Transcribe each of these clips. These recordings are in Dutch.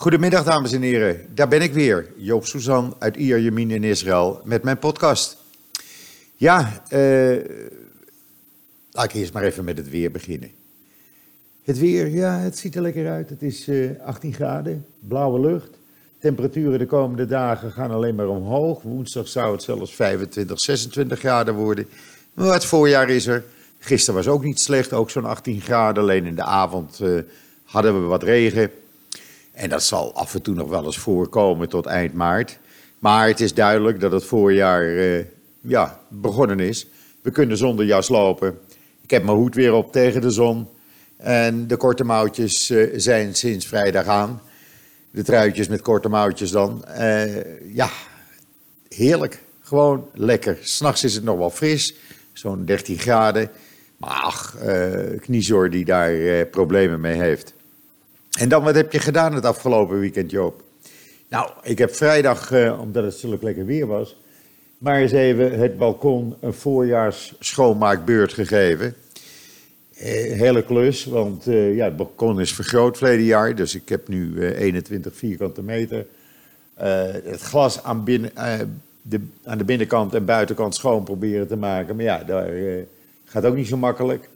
Goedemiddag, dames en heren. Daar ben ik weer, Joop Suzan uit Ierjemien in Israël, met mijn podcast. Ja, eh, laat ik eerst maar even met het weer beginnen. Het weer, ja, het ziet er lekker uit. Het is eh, 18 graden, blauwe lucht. Temperaturen de komende dagen gaan alleen maar omhoog. Woensdag zou het zelfs 25, 26 graden worden. Maar het voorjaar is er. Gisteren was ook niet slecht, ook zo'n 18 graden. Alleen in de avond eh, hadden we wat regen. En dat zal af en toe nog wel eens voorkomen tot eind maart. Maar het is duidelijk dat het voorjaar eh, ja, begonnen is. We kunnen zonder jas lopen. Ik heb mijn hoed weer op tegen de zon. En de korte mouwtjes eh, zijn sinds vrijdag aan. De truitjes met korte mouwtjes dan. Eh, ja, heerlijk. Gewoon lekker. S'nachts is het nog wel fris. Zo'n 13 graden. Maar ach, Kniezor die daar problemen mee heeft. En dan, wat heb je gedaan het afgelopen weekend, Joop? Nou, ik heb vrijdag, eh, omdat het zulk lekker weer was, maar eens even het balkon een voorjaars schoonmaakbeurt gegeven. Eh, hele klus, want eh, ja, het balkon is vergroot verleden jaar, dus ik heb nu eh, 21 vierkante meter. Het glas aan, binnen, de, aan de binnenkant en buitenkant schoon proberen te maken, maar ja, daar gaat ook niet zo makkelijk.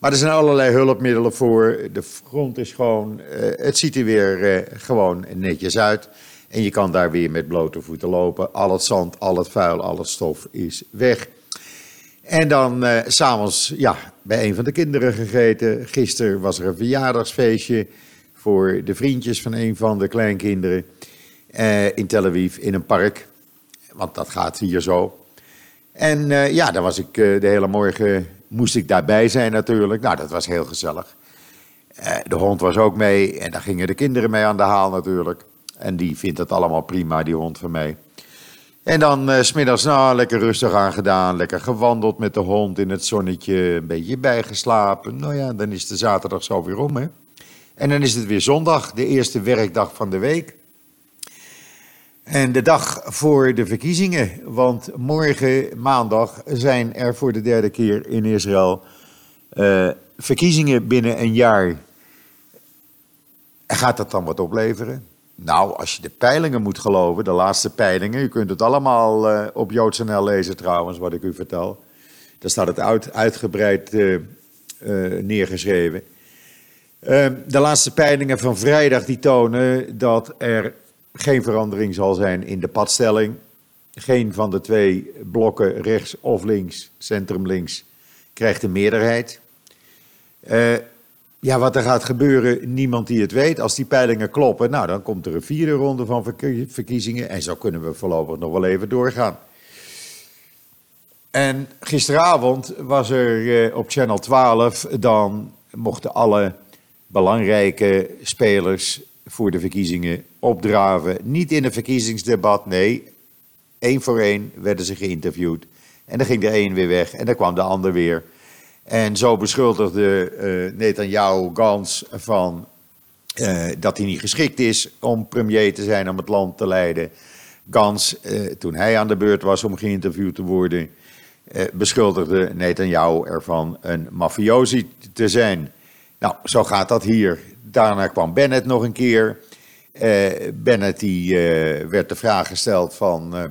Maar er zijn allerlei hulpmiddelen voor. De grond is schoon. eh, het ziet er weer eh, gewoon netjes uit. En je kan daar weer met blote voeten lopen. Al het zand, al het vuil, al het stof is weg. En dan eh, s'avonds ja, bij een van de kinderen gegeten. Gisteren was er een verjaardagsfeestje voor de vriendjes van een van de kleinkinderen. eh, in Tel Aviv in een park. Want dat gaat hier zo. En ja, dan was ik de hele morgen, moest ik daarbij zijn natuurlijk. Nou, dat was heel gezellig. Eh, de hond was ook mee en daar gingen de kinderen mee aan de haal natuurlijk. En die vindt het allemaal prima, die hond van mij. En dan 's smiddags, nou, lekker rustig aangedaan. Lekker gewandeld met de hond in het zonnetje. Een beetje bijgeslapen. Nou ja, dan is de zaterdag zo weer om, hè. En dan is het weer zondag, de eerste werkdag van de week. En de dag voor de verkiezingen, want morgen maandag zijn er voor de derde keer in Israël eh, verkiezingen binnen een jaar. Gaat dat dan wat opleveren? Nou, als je de peilingen moet geloven, de laatste peilingen, u kunt het allemaal eh, op JoodsNL lezen trouwens, wat ik u vertel. Daar staat het uit, uitgebreid eh, neergeschreven. Eh, de laatste peilingen van vrijdag die tonen dat er geen verandering zal zijn in de padstelling. Geen van de twee blokken, rechts of links, centrum links, krijgt een meerderheid. Eh, ja, wat er gaat gebeuren, niemand die het weet. Als die peilingen kloppen, nou, dan komt er een vierde ronde van verkie- verkiezingen. En zo kunnen we voorlopig nog wel even doorgaan. En gisteravond was er eh, op Channel 12, dan mochten alle belangrijke spelers voor de verkiezingen opdraven. Niet in een verkiezingsdebat, nee. Eén voor één werden ze geïnterviewd. En dan ging de een weer weg en dan kwam de ander weer. En zo beschuldigde eh Netanyahu Gans van eh, dat hij niet geschikt is om premier te zijn, om het land te leiden. Gans, eh, toen hij aan de beurt was om geïnterviewd te worden, beschuldigde Netanyahu ervan een mafiosi te zijn. Nou, zo gaat dat hier. Daarna kwam Bennett nog een keer. Eh, Bennett die, eh, werd de vraag gesteld van, eh,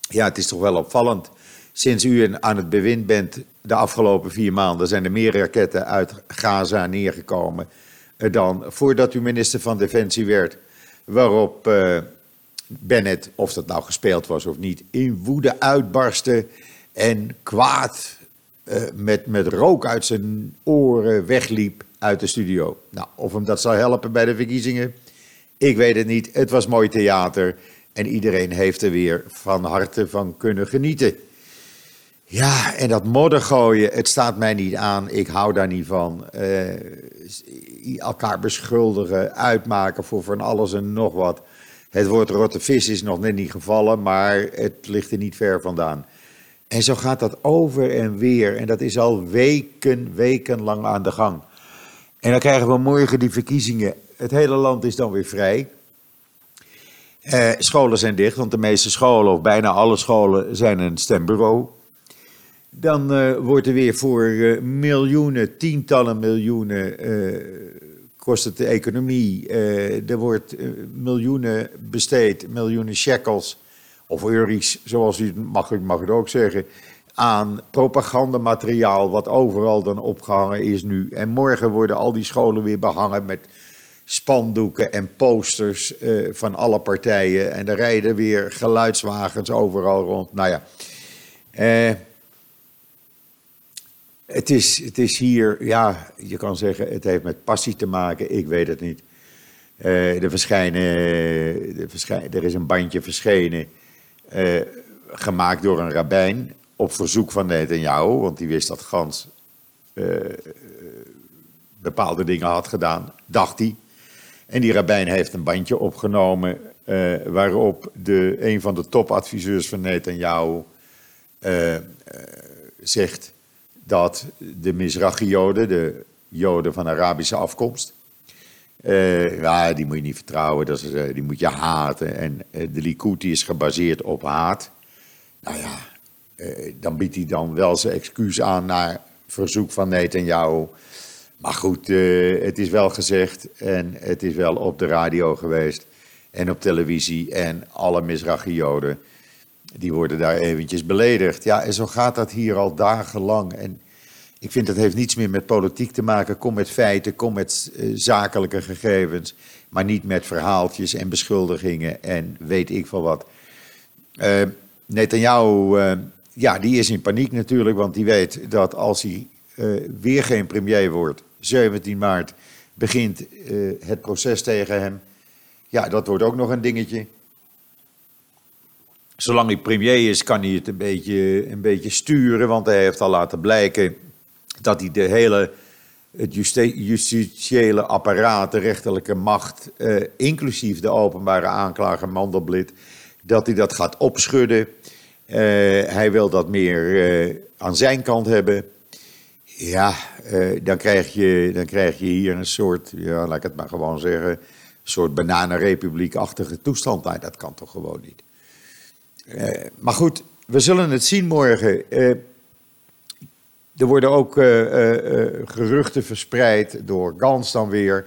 ja, het is toch wel opvallend. Sinds u aan het bewind bent de afgelopen vier maanden zijn er meer raketten uit Gaza neergekomen dan voordat u minister van Defensie werd. Waarop Bennett, of dat nou gespeeld was of niet, in woede uitbarstte en kwaad met, met rook uit zijn oren wegliep uit de studio. Nou, of hem dat zou helpen bij de verkiezingen, ik weet het niet. Het was mooi theater en iedereen heeft er weer van harte van kunnen genieten. Ja, en dat modder gooien, het staat mij niet aan. Ik hou daar niet van. Eh, elkaar beschuldigen, uitmaken voor van alles en nog wat. Het woord rotte vis is nog net niet gevallen, maar het ligt er niet ver vandaan. En zo gaat dat over en weer. En dat is al weken, wekenlang aan de gang. En dan krijgen we morgen die verkiezingen. Het hele land is dan weer vrij. Eh, scholen zijn dicht, want de meeste scholen, of bijna alle scholen, zijn een stembureau. Dan eh, wordt er weer voor eh, miljoenen, tientallen miljoenen eh, kost het de economie. er wordt miljoenen besteed, miljoenen shekels of euro's, zoals u mag, mag het ook zeggen, aan propagandamateriaal wat overal dan opgehangen is nu. En morgen worden al die scholen weer behangen met spandoeken en posters uh, van alle partijen. En er rijden weer geluidswagens overal rond. Nou ja, uh, het, is, het is hier, ja, je kan zeggen, het heeft met passie te maken. Ik weet het niet. Uh, er, verschijnen, er, verschijnen, er is een bandje verschenen, gemaakt door een rabbijn op verzoek van Netanyahu, want die wist dat Gans bepaalde dingen had gedaan, dacht hij. En die rabbijn heeft een bandje opgenomen uh, waarop de, een van de topadviseurs van Netanyahu uh, zegt dat de Mizrachi-Joden, de Joden van Arabische afkomst, ja, die moet je niet vertrouwen, dat is, die moet je haten. En de Likud is gebaseerd op haat. Nou ja, dan biedt hij dan wel zijn excuus aan naar verzoek van Netanyahu maar goed, uh, het is wel gezegd en het is wel op de radio geweest en op televisie en alle Mizrachi-Joden, die worden daar eventjes beledigd. Ja, en zo gaat dat hier al dagenlang. En ik vind dat heeft niets meer met politiek te maken. Kom met feiten, kom met uh, zakelijke gegevens, maar niet met verhaaltjes en beschuldigingen en weet ik veel wat. Uh, Netanyahu, uh, ja, die is in paniek natuurlijk, want die weet dat als hij weer geen premier wordt, 17 maart begint uh, het proces tegen hem. Ja, dat wordt ook nog een dingetje. Zolang hij premier is, kan hij het een beetje, een beetje sturen, want hij heeft al laten blijken dat hij de hele het justitiële apparaat, de rechterlijke macht, uh, inclusief de openbare aanklager Mandelblit, dat hij dat gaat opschudden. Uh, hij wil dat meer uh, aan zijn kant hebben. Ja, uh, dan, krijg je, dan krijg je hier een soort, ja, laat ik het maar gewoon zeggen, een soort bananenrepubliek-achtige toestand. Nou, dat kan toch gewoon niet. Maar goed, we zullen het zien morgen. Er worden ook geruchten verspreid door Gans dan weer,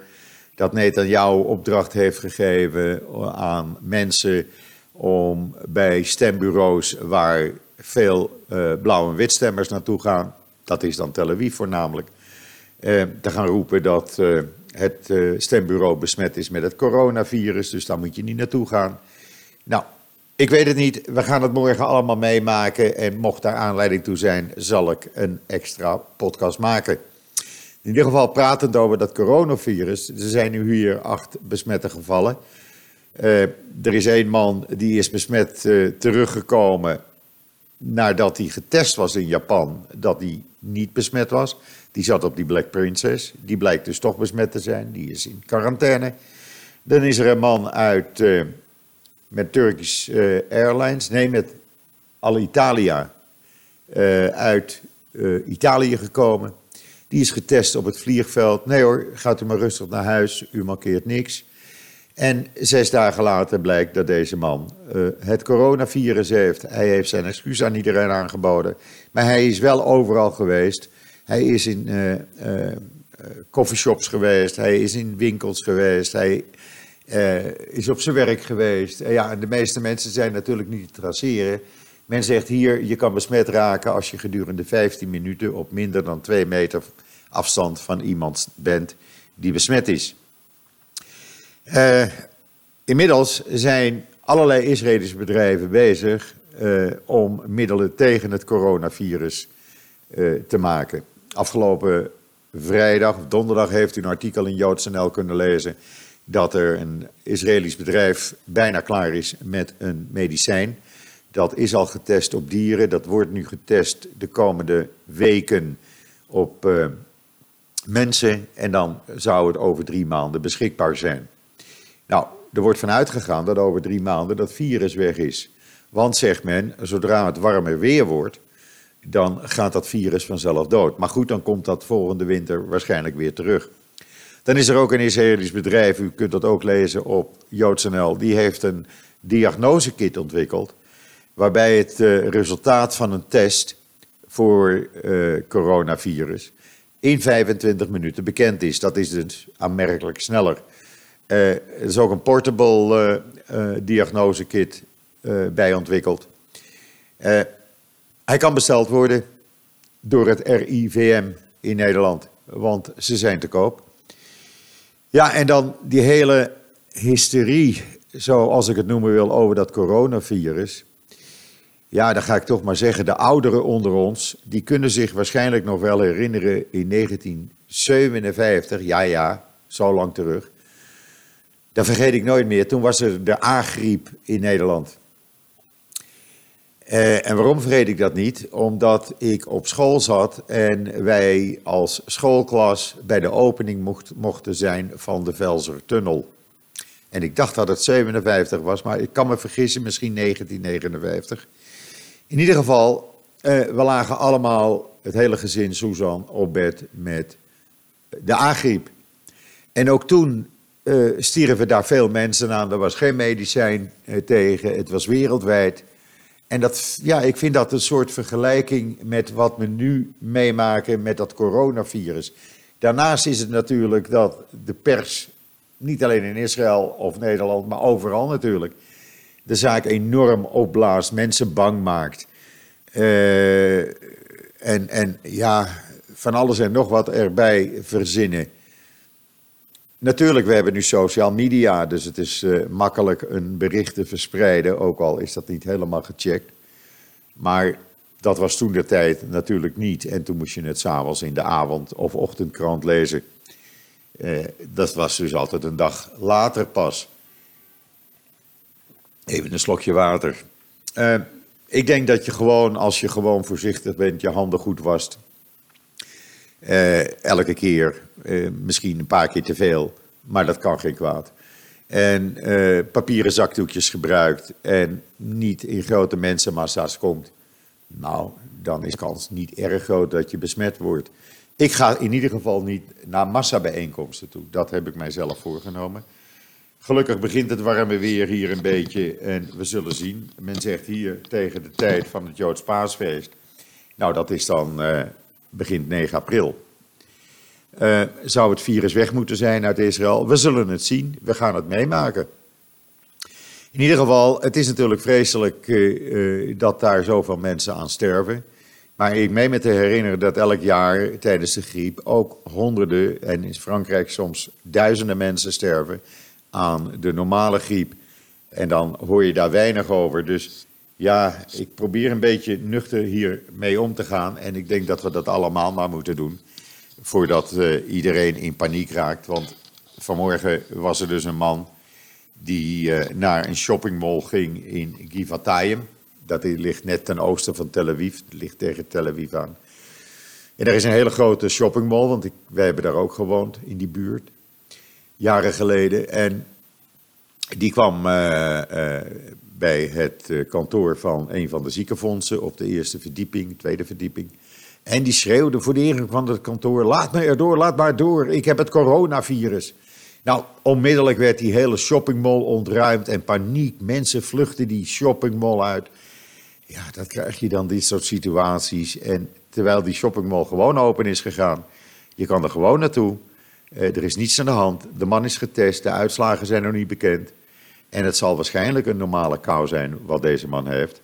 dat Netanyahu opdracht heeft gegeven aan mensen om bij stembureaus waar veel blauw- en witstemmers naartoe gaan, dat is dan Tel Aviv voornamelijk, eh, te gaan roepen dat eh, het eh, stembureau besmet is met het coronavirus, dus daar moet je niet naartoe gaan. Nou, ik weet het niet, we gaan het morgen allemaal meemaken en mocht daar aanleiding toe zijn, zal ik een extra podcast maken. In ieder geval pratend over dat coronavirus, er zijn nu hier acht besmette gevallen. Uh, er is één man die is besmet uh, teruggekomen nadat hij getest was in Japan, dat hij niet besmet was. Die zat op die Black Princess. Die blijkt dus toch besmet te zijn. Die is in quarantaine. Dan is er een man uit, uh, met Turkish Airlines, nee, met Alitalia uit Italië gekomen. Die is getest op het vliegveld. Nee hoor, gaat u maar rustig naar huis, u markeert niks. En zes dagen later blijkt dat deze man uh, het coronavirus heeft. Hij heeft zijn excuus aan iedereen aangeboden. Maar hij is wel overal geweest. Hij is in uh, uh, coffeeshops geweest. Hij is in winkels geweest. Hij is op zijn werk geweest. Ja, en de meeste mensen zijn natuurlijk niet te traceren. Men zegt hier, je kan besmet raken als je gedurende 15 minuten op minder dan 2 meter afstand van iemand bent die besmet is. Uh, inmiddels zijn allerlei Israëlische bedrijven bezig uh, om middelen tegen het coronavirus uh, te maken. Afgelopen vrijdag of donderdag heeft u een artikel in JoodsNL kunnen lezen dat er een Israëlisch bedrijf bijna klaar is met een medicijn. Dat is al getest op dieren, dat wordt nu getest de komende weken op mensen en dan zou het over drie maanden beschikbaar zijn. Nou, er wordt vanuit gegaan dat over drie maanden dat virus weg is. Want, zegt men, zodra het warmer weer wordt, dan gaat dat virus vanzelf dood. Maar goed, dan komt dat volgende winter waarschijnlijk weer terug. Dan is er ook een Israëlisch bedrijf, u kunt dat ook lezen op JoodsNL, die heeft een diagnosekit ontwikkeld, waarbij het uh, resultaat van een test voor uh, coronavirus in 25 minuten bekend is. Dat is dus aanmerkelijk sneller. Er is ook een portable uh, uh, diagnosekit bij ontwikkeld. hij kan besteld worden door het RIVM in Nederland, want ze zijn te koop. Ja, en dan die hele hysterie, zoals ik het noemen wil, over dat coronavirus. Ja, dan ga ik toch maar zeggen, de ouderen onder ons, die kunnen zich waarschijnlijk nog wel herinneren in 1957, ja ja, zo lang terug. Dat vergeet ik nooit meer, toen was er de A-griep in Nederland. Uh, en waarom vergeet ik dat niet? Omdat ik op school zat en wij als schoolklas bij de opening mocht, mochten zijn van de Velsertunnel. En ik dacht dat het 57 was, maar ik kan me vergissen, misschien 1959. In ieder geval, uh, we lagen allemaal, het hele gezin Susan, op bed met de A-griep. En ook toen uh, stierven daar veel mensen aan. Er was geen medicijn tegen, het was wereldwijd. En dat, ja, ik vind dat een soort vergelijking met wat we nu meemaken met dat coronavirus. Daarnaast is het natuurlijk dat de pers, niet alleen in Israël of Nederland, maar overal natuurlijk, de zaak enorm opblaast, mensen bang maakt. Uh, en, en ja, van alles en nog wat erbij verzinnen. Natuurlijk, we hebben nu social media, dus het is uh, makkelijk een bericht te verspreiden, ook al is dat niet helemaal gecheckt. Maar dat was toen de tijd natuurlijk niet. En toen moest je het s'avonds in de avond- of ochtendkrant lezen. Uh, dat was dus altijd een dag later pas. Even een slokje water. Uh, ik denk dat je gewoon, als je gewoon voorzichtig bent, je handen goed wast. Uh, elke keer, uh, misschien een paar keer te veel, maar dat kan geen kwaad. En uh, papieren zakdoekjes gebruikt en niet in grote mensenmassa's komt. Nou, dan is kans niet erg groot dat je besmet wordt. Ik ga in ieder geval niet naar massabijeenkomsten toe. Dat heb ik mijzelf voorgenomen. Gelukkig begint het warme weer hier een beetje en we zullen zien. Men zegt hier tegen de tijd van het Joods paasfeest. Nou, dat is dan begint 9 april. Uh, zou het virus weg moeten zijn uit Israël? We zullen het zien, we gaan het meemaken. In ieder geval, het is natuurlijk vreselijk uh, dat daar zoveel mensen aan sterven. Maar ik meen me te herinneren dat elk jaar tijdens de griep ook honderden en in Frankrijk soms duizenden mensen sterven aan de normale griep. En dan hoor je daar weinig over. Dus ja, ik probeer een beetje nuchter hiermee om te gaan. En ik denk dat we dat allemaal maar moeten doen. Voordat uh, iedereen in paniek raakt. Want vanmorgen was er dus een man die uh, naar een shoppingmall ging in Givatayim. Dat ligt net ten oosten van Tel Aviv. Het ligt tegen Tel Aviv aan. En er is een hele grote shoppingmall, want ik, wij hebben daar ook gewoond in die buurt jaren geleden. En die kwam uh, bij het uh, kantoor van een van de ziekenfondsen op de eerste verdieping, tweede verdieping. En die schreeuwde voor de ingang van het kantoor: Laat me erdoor, laat maar door, ik heb het coronavirus. Nou, onmiddellijk werd die hele shoppingmall ontruimd en paniek. Mensen vluchten die shoppingmall uit. Ja, dat krijg je dan, dit soort situaties. En terwijl die shoppingmall gewoon open is gegaan, je kan er gewoon naartoe. Uh, er is niets aan de hand. De man is getest, de uitslagen zijn nog niet bekend. En het zal waarschijnlijk een normale kou zijn wat deze man heeft.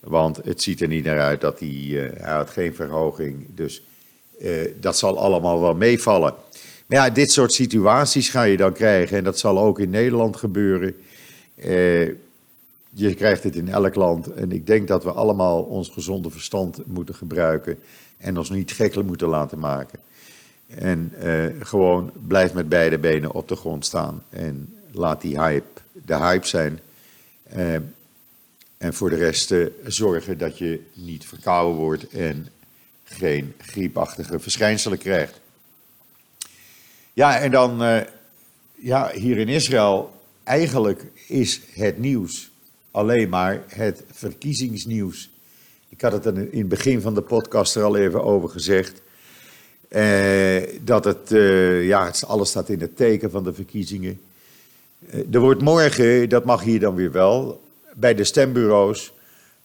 Want het ziet er niet naar uit dat hij, uh, hij had geen verhoging. Dus uh, dat zal allemaal wel meevallen. Maar ja, dit soort situaties ga je dan krijgen. En dat zal ook in Nederland gebeuren. je krijgt het in elk land. En ik denk dat we allemaal ons gezonde verstand moeten gebruiken. En ons niet gekkelen moeten laten maken. En gewoon blijf met beide benen op de grond staan. En laat die hype de hype zijn. Uh, en voor de rest uh, zorgen dat je niet verkouden wordt en geen griepachtige verschijnselen krijgt. Ja, en dan ja, hier in Israël, eigenlijk is het nieuws alleen maar het verkiezingsnieuws. Ik had het in het begin van de podcast er al even over gezegd. Eh, dat het, eh, ja, alles staat in het teken van de verkiezingen. Eh, er wordt morgen, dat mag hier dan weer wel, bij de stembureaus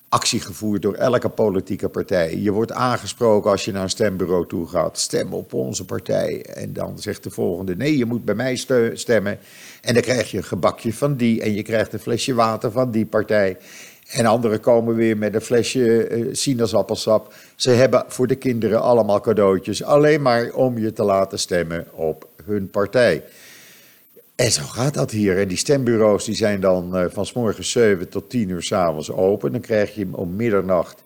actie gevoerd door elke politieke partij. Je wordt aangesproken als je naar een stembureau toe gaat. Stem op onze partij. En dan zegt de volgende: nee, je moet bij mij stemmen. En dan krijg je een gebakje van die. En je krijgt een flesje water van die partij. En anderen komen weer met een flesje uh, sinaasappelsap. Ze hebben voor de kinderen allemaal cadeautjes. Alleen maar om je te laten stemmen op hun partij. En zo gaat dat hier. En die stembureaus die zijn dan uh, van s morgens 7 tot 10 uur s'avonds open. Dan krijg je om middernacht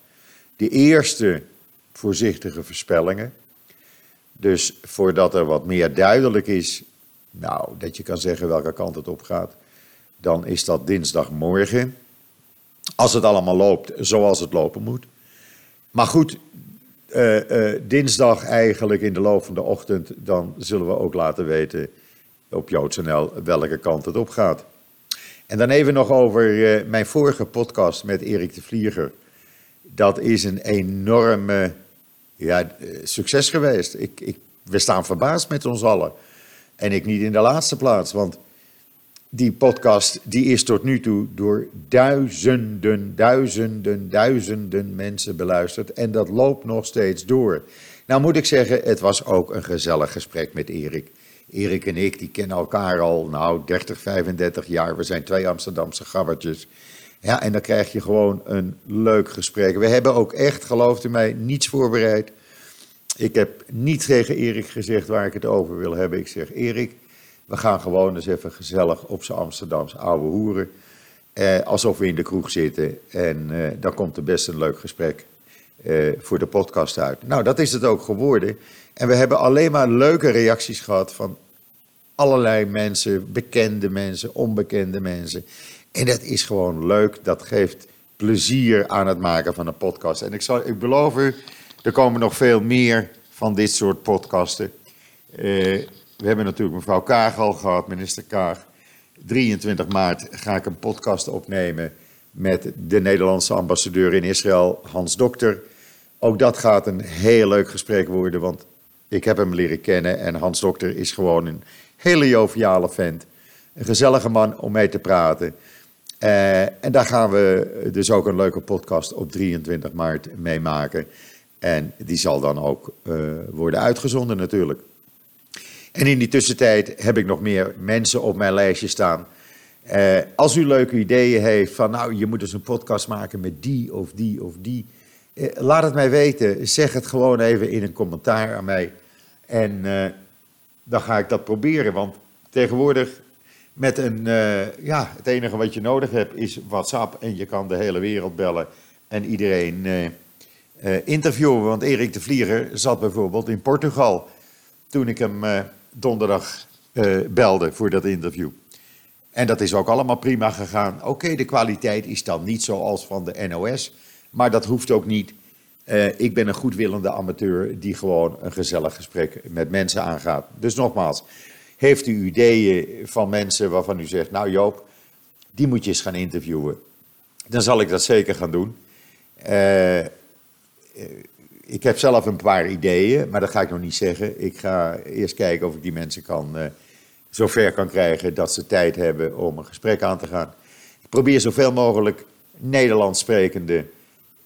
de eerste voorzichtige voorspellingen. Dus voordat er wat meer duidelijk is, nou, dat je kan zeggen welke kant het op gaat, dan is dat dinsdagmorgen. Als het allemaal loopt zoals het lopen moet. Maar goed, uh, uh, dinsdag eigenlijk in de loop van de ochtend, dan zullen we ook laten weten op JoodsNL welke kant het op gaat. En dan even nog over uh, mijn vorige podcast met Erik de Vlieger. Dat is een enorme ja, succes geweest. Ik, ik, we staan verbaasd met ons allen. En ik niet in de laatste plaats, want die podcast die is tot nu toe door duizenden, duizenden, duizenden mensen beluisterd. En dat loopt nog steeds door. Nou moet ik zeggen, het was ook een gezellig gesprek met Erik. Erik en ik, die kennen elkaar al, nou, 30, 35 jaar. We zijn twee Amsterdamse gabbertjes. Ja, en dan krijg je gewoon een leuk gesprek. We hebben ook echt, gelooft u mij, niets voorbereid. Ik heb niet tegen Erik gezegd waar ik het over wil hebben. Ik zeg, Erik, we gaan gewoon eens even gezellig op z'n Amsterdamse oude hoeren. Eh, alsof we in de kroeg zitten. En eh, dan komt er best een leuk gesprek eh, voor de podcast uit. Nou, dat is het ook geworden. En we hebben alleen maar leuke reacties gehad van allerlei mensen, bekende mensen, onbekende mensen. En dat is gewoon leuk. Dat geeft plezier aan het maken van een podcast. En ik, zal, ik beloof u, er komen nog veel meer van dit soort podcasten. Uh, we hebben natuurlijk mevrouw Kaag al gehad, minister Kaag. 23 maart ga ik een podcast opnemen met de Nederlandse ambassadeur in Israël, Hans Dokter. Ook dat gaat een heel leuk gesprek worden, want ik heb hem leren kennen en Hans Dokter is gewoon een hele joviale vent. Een gezellige man om mee te praten. Uh, en daar gaan we dus ook een leuke podcast op 23 maart mee maken. En die zal dan ook uh, worden uitgezonden natuurlijk. En in die tussentijd heb ik nog meer mensen op mijn lijstje staan. Uh, als u leuke ideeën heeft van, nou, je moet dus een podcast maken met die of die of die. Uh, laat het mij weten. Zeg het gewoon even in een commentaar aan mij. En uh, dan ga ik dat proberen. Want tegenwoordig met een, ja, het enige wat je nodig hebt is WhatsApp. En je kan de hele wereld bellen en iedereen interviewen. Want Erik de Vlieger zat bijvoorbeeld in Portugal toen ik hem donderdag belde voor dat interview. En dat is ook allemaal prima gegaan. Oké, de kwaliteit is dan niet zoals van de NOS, maar dat hoeft ook niet. Uh, ik ben een goedwillende amateur die gewoon een gezellig gesprek met mensen aangaat. Dus nogmaals, heeft u ideeën van mensen waarvan u zegt, nou Joop, die moet je eens gaan interviewen. Dan zal ik dat zeker gaan doen. Uh, ik heb zelf een paar ideeën, maar dat ga ik nog niet zeggen. Ik ga eerst kijken of ik die mensen kan, uh, zover kan krijgen dat ze tijd hebben om een gesprek aan te gaan. Ik probeer zoveel mogelijk Nederlands sprekende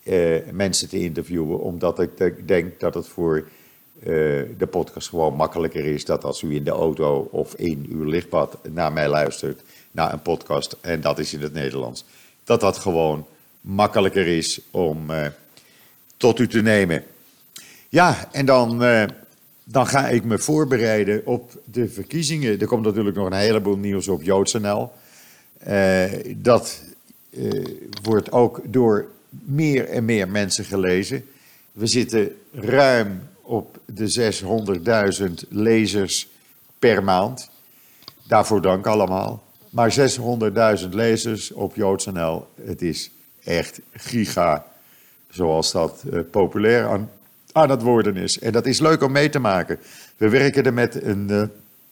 uh, mensen te interviewen, omdat ik denk dat het voor uh, de podcast gewoon makkelijker is dat als u in de auto of in uw lichtpad naar mij luistert, naar een podcast, en dat is in het Nederlands, dat dat gewoon makkelijker is om tot u te nemen. Ja, en dan, dan ga ik me voorbereiden op de verkiezingen. Er komt natuurlijk nog een heleboel nieuws op JoodsNL. Dat wordt ook door meer en meer mensen gelezen. We zitten ruim op de 600.000 lezers per maand. Daarvoor dank allemaal. Maar 600.000 lezers op JoodsNL, het is echt giga, zoals dat populair aan, aan het worden is. En dat is leuk om mee te maken. We werken er met een uh,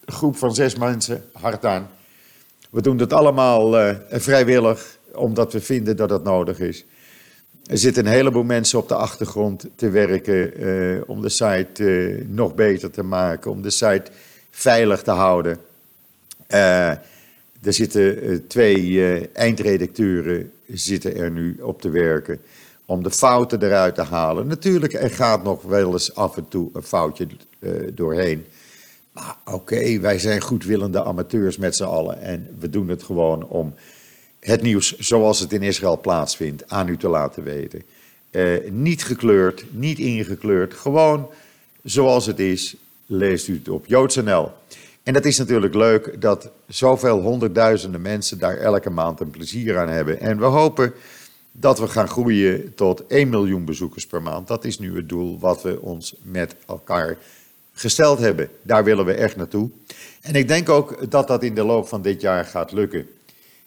groep van zes mensen hard aan. We doen dat allemaal uh, vrijwillig, omdat we vinden dat dat nodig is. Er zitten een heleboel mensen op de achtergrond te werken uh, om de site nog beter te maken, om de site veilig te houden. er zitten twee eindredacteuren zitten er nu op te werken om de fouten eruit te halen. Natuurlijk, er gaat nog wel eens af en toe een foutje doorheen. Maar oké, wij zijn goedwillende amateurs met z'n allen en we doen het gewoon om het nieuws zoals het in Israël plaatsvindt aan u te laten weten. Uh, niet gekleurd, niet ingekleurd, gewoon zoals het is, leest u het op JoodsNL. En dat is natuurlijk leuk dat zoveel honderdduizenden mensen daar elke maand een plezier aan hebben. En we hopen dat we gaan groeien tot 1 miljoen bezoekers per maand. Dat is nu het doel wat we ons met elkaar gesteld hebben. Daar willen we echt naartoe. En ik denk ook dat dat in de loop van dit jaar gaat lukken.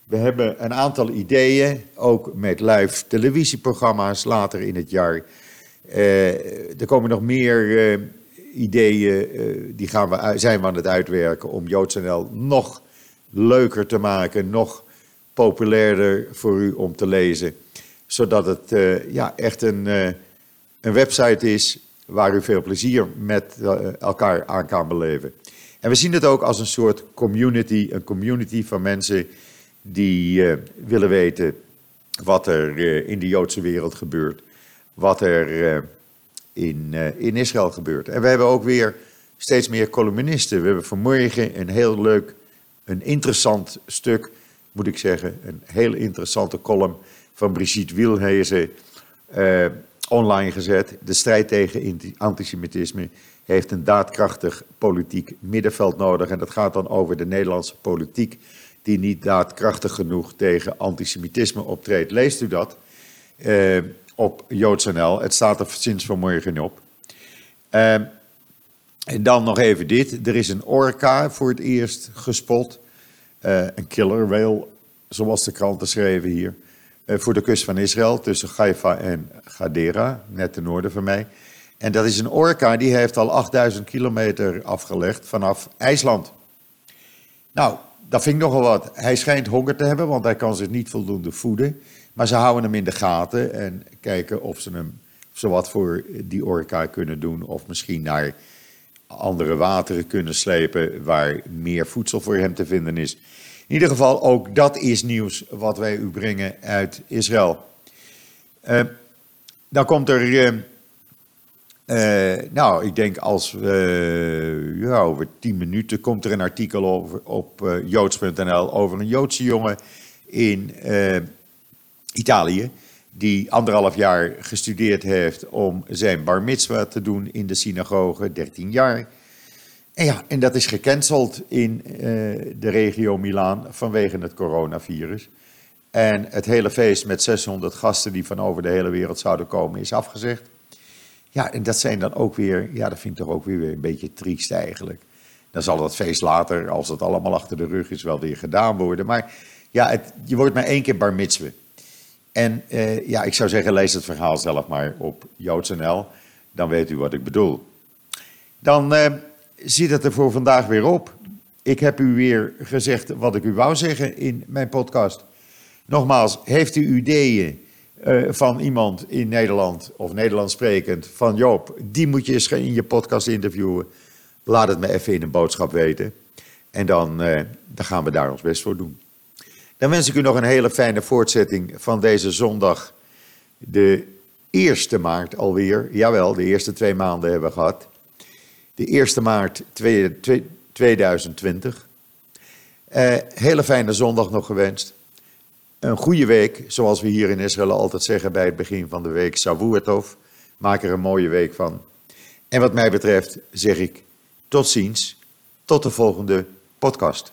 We hebben een aantal ideeën, ook met live televisieprogramma's later in het jaar. Uh, er komen nog meer uh, ideeën, uh, die gaan zijn we aan het uitwerken om JoodsNL nog leuker te maken, nog populairder voor u om te lezen. Zodat het ja, echt een, een website is waar u veel plezier met elkaar aan kan beleven. En we zien het ook als een soort community, een community van mensen die uh, willen weten wat er uh, in de Joodse wereld gebeurt, wat er uh, in, in Israël gebeurt. En we hebben ook weer steeds meer columnisten. We hebben vanmorgen een heel leuk, een interessant stuk, moet ik zeggen, een heel interessante column van Brigitte Wielhezen online gezet. De strijd tegen antisemitisme heeft een daadkrachtig politiek middenveld nodig. En dat gaat dan over de Nederlandse politiek die niet daadkrachtig genoeg tegen antisemitisme optreedt. Leest u dat uh, op JoodsNL. Het staat er sinds vanmorgen op. Uh, en dan nog even dit. Er is een orka voor het eerst gespot. Uh, een killer whale, zoals de kranten schreven hier. voor de kust van Israël, tussen Haifa en Gadera, net ten noorden van mij. En dat is een orka die heeft al 8000 kilometer afgelegd vanaf IJsland. Nou, dat vind ik nogal wat. Hij schijnt honger te hebben, want hij kan zich niet voldoende voeden. Maar ze houden hem in de gaten en kijken of ze hem zo wat voor die orka kunnen doen. Of misschien naar andere wateren kunnen slepen waar meer voedsel voor hem te vinden is. In ieder geval, ook dat is nieuws wat wij u brengen uit Israël. Uh, dan komt er uh, uh, nou, ik denk als ja, over tien minuten komt er een artikel over, op uh, joods.nl over een Joodse jongen in uh, Italië. Die anderhalf jaar gestudeerd heeft om zijn bar mitzvah te doen in de synagoge, 13 jaar. En ja, en dat is gecanceld in de regio Milaan vanwege het coronavirus. En het hele feest met 600 gasten die van over de hele wereld zouden komen is afgezegd. Ja, en dat zijn dan ook weer, ja, dat vind ik toch ook weer een beetje triest eigenlijk. Dan zal dat feest later, als het allemaal achter de rug is, wel weer gedaan worden. Maar ja, het, je wordt maar één keer bar mitzwe. En eh, ja, ik zou zeggen, lees het verhaal zelf maar op JoodsNL. Dan weet u wat ik bedoel. Dan eh, ziet het er voor vandaag weer op. Ik heb u weer gezegd wat ik u wou zeggen in mijn podcast. Nogmaals, heeft u ideeën uh, van iemand in Nederland of Nederlands sprekend van Joop, die moet je eens in je podcast interviewen. Laat het me even in een boodschap weten. En dan, uh, dan gaan we daar ons best voor doen. Dan wens ik u nog een hele fijne voortzetting van deze zondag, de 1 maart alweer. Jawel, de eerste twee maanden hebben we gehad. De 1 maart 2020. Uh, hele fijne zondag nog gewenst. Een goede week, zoals we hier in Israël altijd zeggen bij het begin van de week, Shavuotov. Maak er een mooie week van. En wat mij betreft zeg ik tot ziens, tot de volgende podcast.